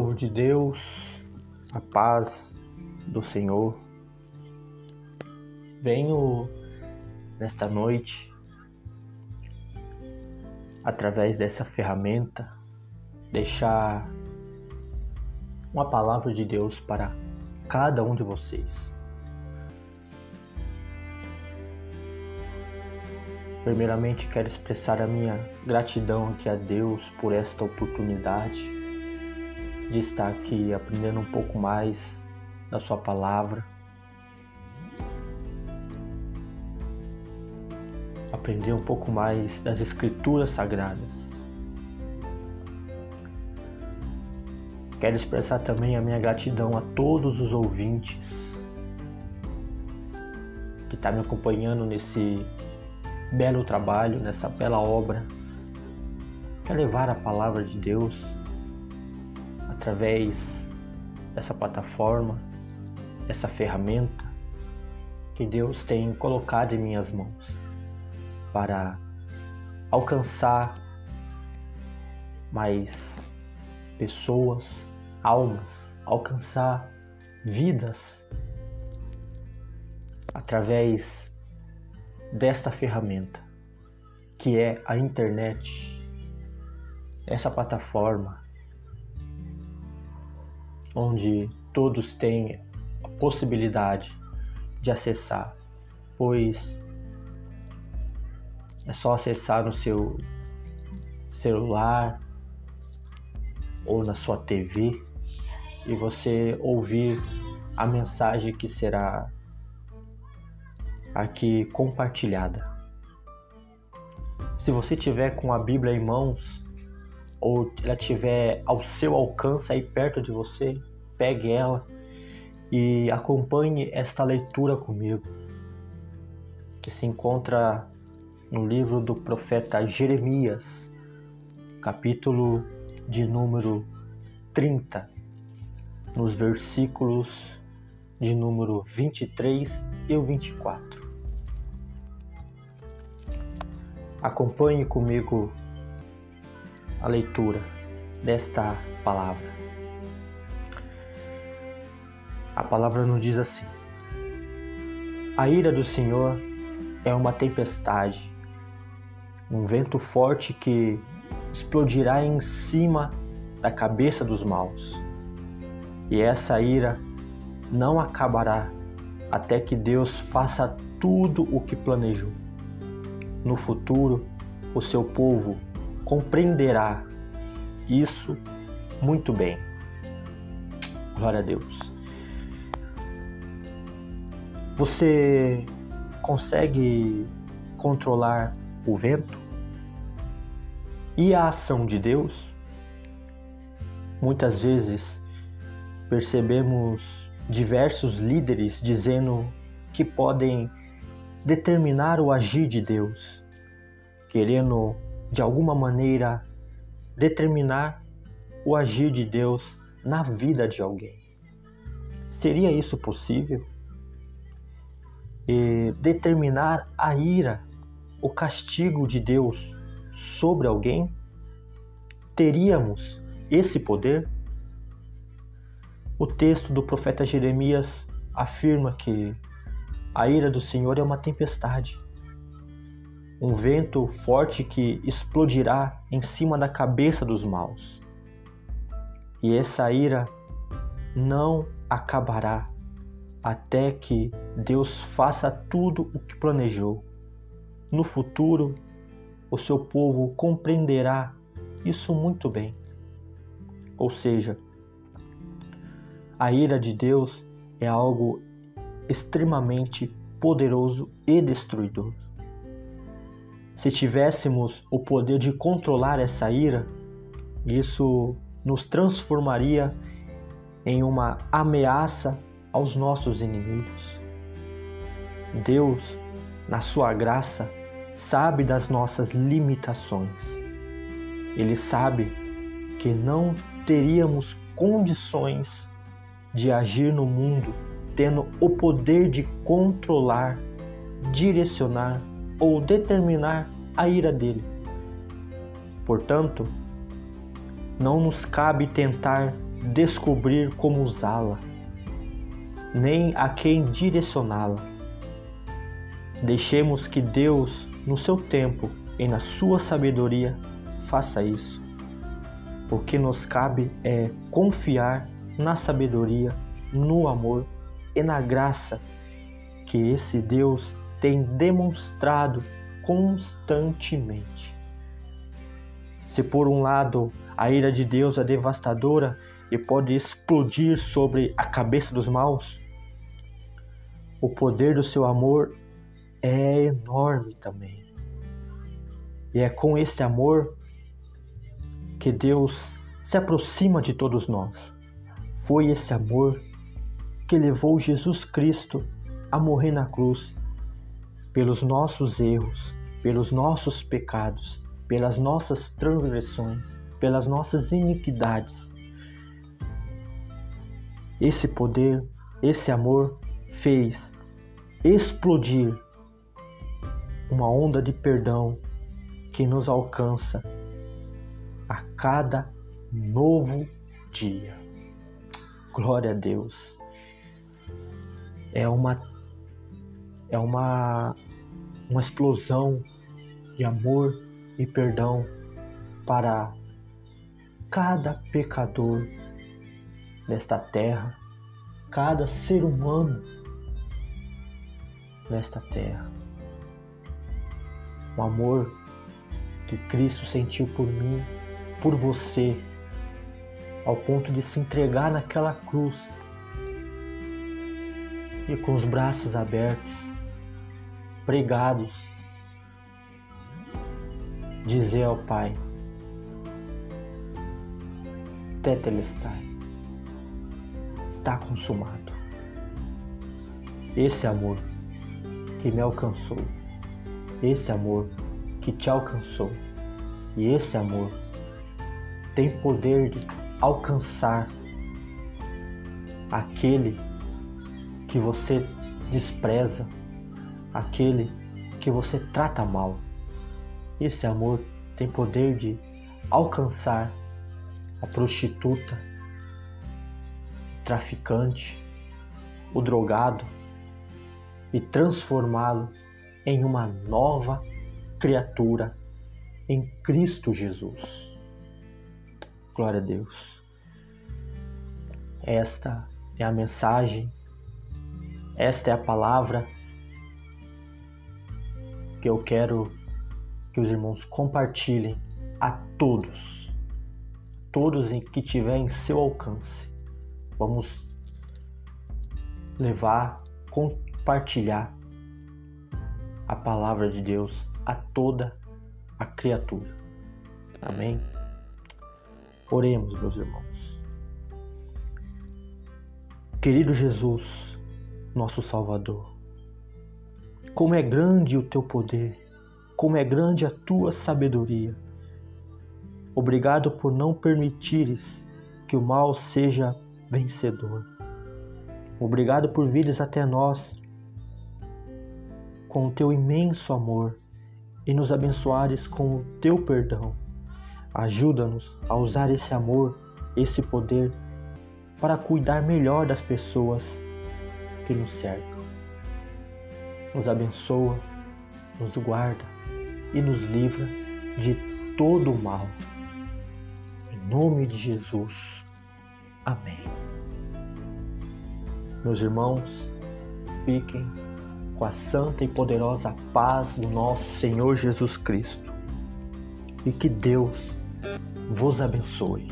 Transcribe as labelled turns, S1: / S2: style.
S1: Povo de Deus, a paz do Senhor. Venho nesta noite, através dessa ferramenta, deixar uma palavra de Deus para cada um de vocês. Primeiramente, quero expressar a minha gratidão aqui a Deus por esta oportunidade de estar aqui aprendendo um pouco mais da Sua palavra, aprender um pouco mais das Escrituras Sagradas. Quero expressar também a minha gratidão a todos os ouvintes que estão tá me acompanhando nesse belo trabalho, nessa bela obra. Quer levar a palavra de Deus através dessa plataforma, essa ferramenta que Deus tem colocado em minhas mãos para alcançar mais pessoas, almas, alcançar vidas através desta ferramenta que é a internet, essa plataforma onde todos têm a possibilidade de acessar, pois é só acessar no seu celular ou na sua TV e você ouvir a mensagem que será aqui compartilhada. Se você tiver com a Bíblia em mãos, ou ela estiver ao seu alcance aí perto de você, pegue ela e acompanhe esta leitura comigo, que se encontra no livro do profeta Jeremias, capítulo de número 30, nos versículos de número 23 e 24. Acompanhe comigo a leitura desta palavra. A palavra nos diz assim: A ira do Senhor é uma tempestade, um vento forte que explodirá em cima da cabeça dos maus. E essa ira não acabará até que Deus faça tudo o que planejou. No futuro, o seu povo compreenderá isso muito bem. Glória a Deus. Você consegue controlar o vento e a ação de Deus? Muitas vezes percebemos diversos líderes dizendo que podem determinar o agir de Deus, querendo de alguma maneira, determinar o agir de Deus na vida de alguém. Seria isso possível? Determinar a ira, o castigo de Deus sobre alguém? Teríamos esse poder? O texto do profeta Jeremias afirma que a ira do Senhor é uma tempestade um vento forte que explodirá em cima da cabeça dos maus. E essa ira não acabará até que Deus faça tudo o que planejou. No futuro, o seu povo compreenderá isso muito bem. Ou seja, a ira de Deus é algo extremamente poderoso e destruidor. Se tivéssemos o poder de controlar essa ira, isso nos transformaria em uma ameaça aos nossos inimigos. Deus, na sua graça, sabe das nossas limitações. Ele sabe que não teríamos condições de agir no mundo tendo o poder de controlar, direcionar ou determinar a ira dele. Portanto, não nos cabe tentar descobrir como usá-la, nem a quem direcioná-la. Deixemos que Deus, no seu tempo e na sua sabedoria, faça isso. O que nos cabe é confiar na sabedoria, no amor e na graça que esse Deus tem demonstrado constantemente. Se por um lado a ira de Deus é devastadora e pode explodir sobre a cabeça dos maus, o poder do seu amor é enorme também. E é com esse amor que Deus se aproxima de todos nós. Foi esse amor que levou Jesus Cristo a morrer na cruz pelos nossos erros, pelos nossos pecados, pelas nossas transgressões, pelas nossas iniquidades. Esse poder, esse amor fez explodir uma onda de perdão que nos alcança a cada novo dia. Glória a Deus. É uma é uma uma explosão de amor e perdão para cada pecador desta terra, cada ser humano nesta terra. O amor que Cristo sentiu por mim, por você, ao ponto de se entregar naquela cruz e com os braços abertos, pregados, dizer ao Pai: Tetelestai, está consumado. Esse amor que me alcançou, esse amor que te alcançou, e esse amor tem poder de alcançar aquele que você despreza, aquele que você trata mal. Esse amor tem poder de alcançar a prostituta, o traficante, o drogado e transformá-lo em uma nova criatura em Cristo Jesus. Glória a Deus. Esta é a mensagem, esta é a palavra que eu quero que os irmãos compartilhem a todos, todos em que tiver em seu alcance. Vamos levar, compartilhar a palavra de Deus a toda a criatura. Amém? Oremos, meus irmãos. Querido Jesus, nosso Salvador, como é grande o teu poder, como é grande a tua sabedoria. Obrigado por não permitires que o mal seja vencedor. Obrigado por vires até nós com o teu imenso amor e nos abençoares com o teu perdão. Ajuda-nos a usar esse amor, esse poder, para cuidar melhor das pessoas que nos cercam. Nos abençoa, nos guarda e nos livra de todo o mal. Em nome de Jesus. Amém. Meus irmãos, fiquem com a santa e poderosa paz do nosso Senhor Jesus Cristo. E que Deus vos abençoe.